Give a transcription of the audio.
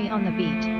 Mary on the beat.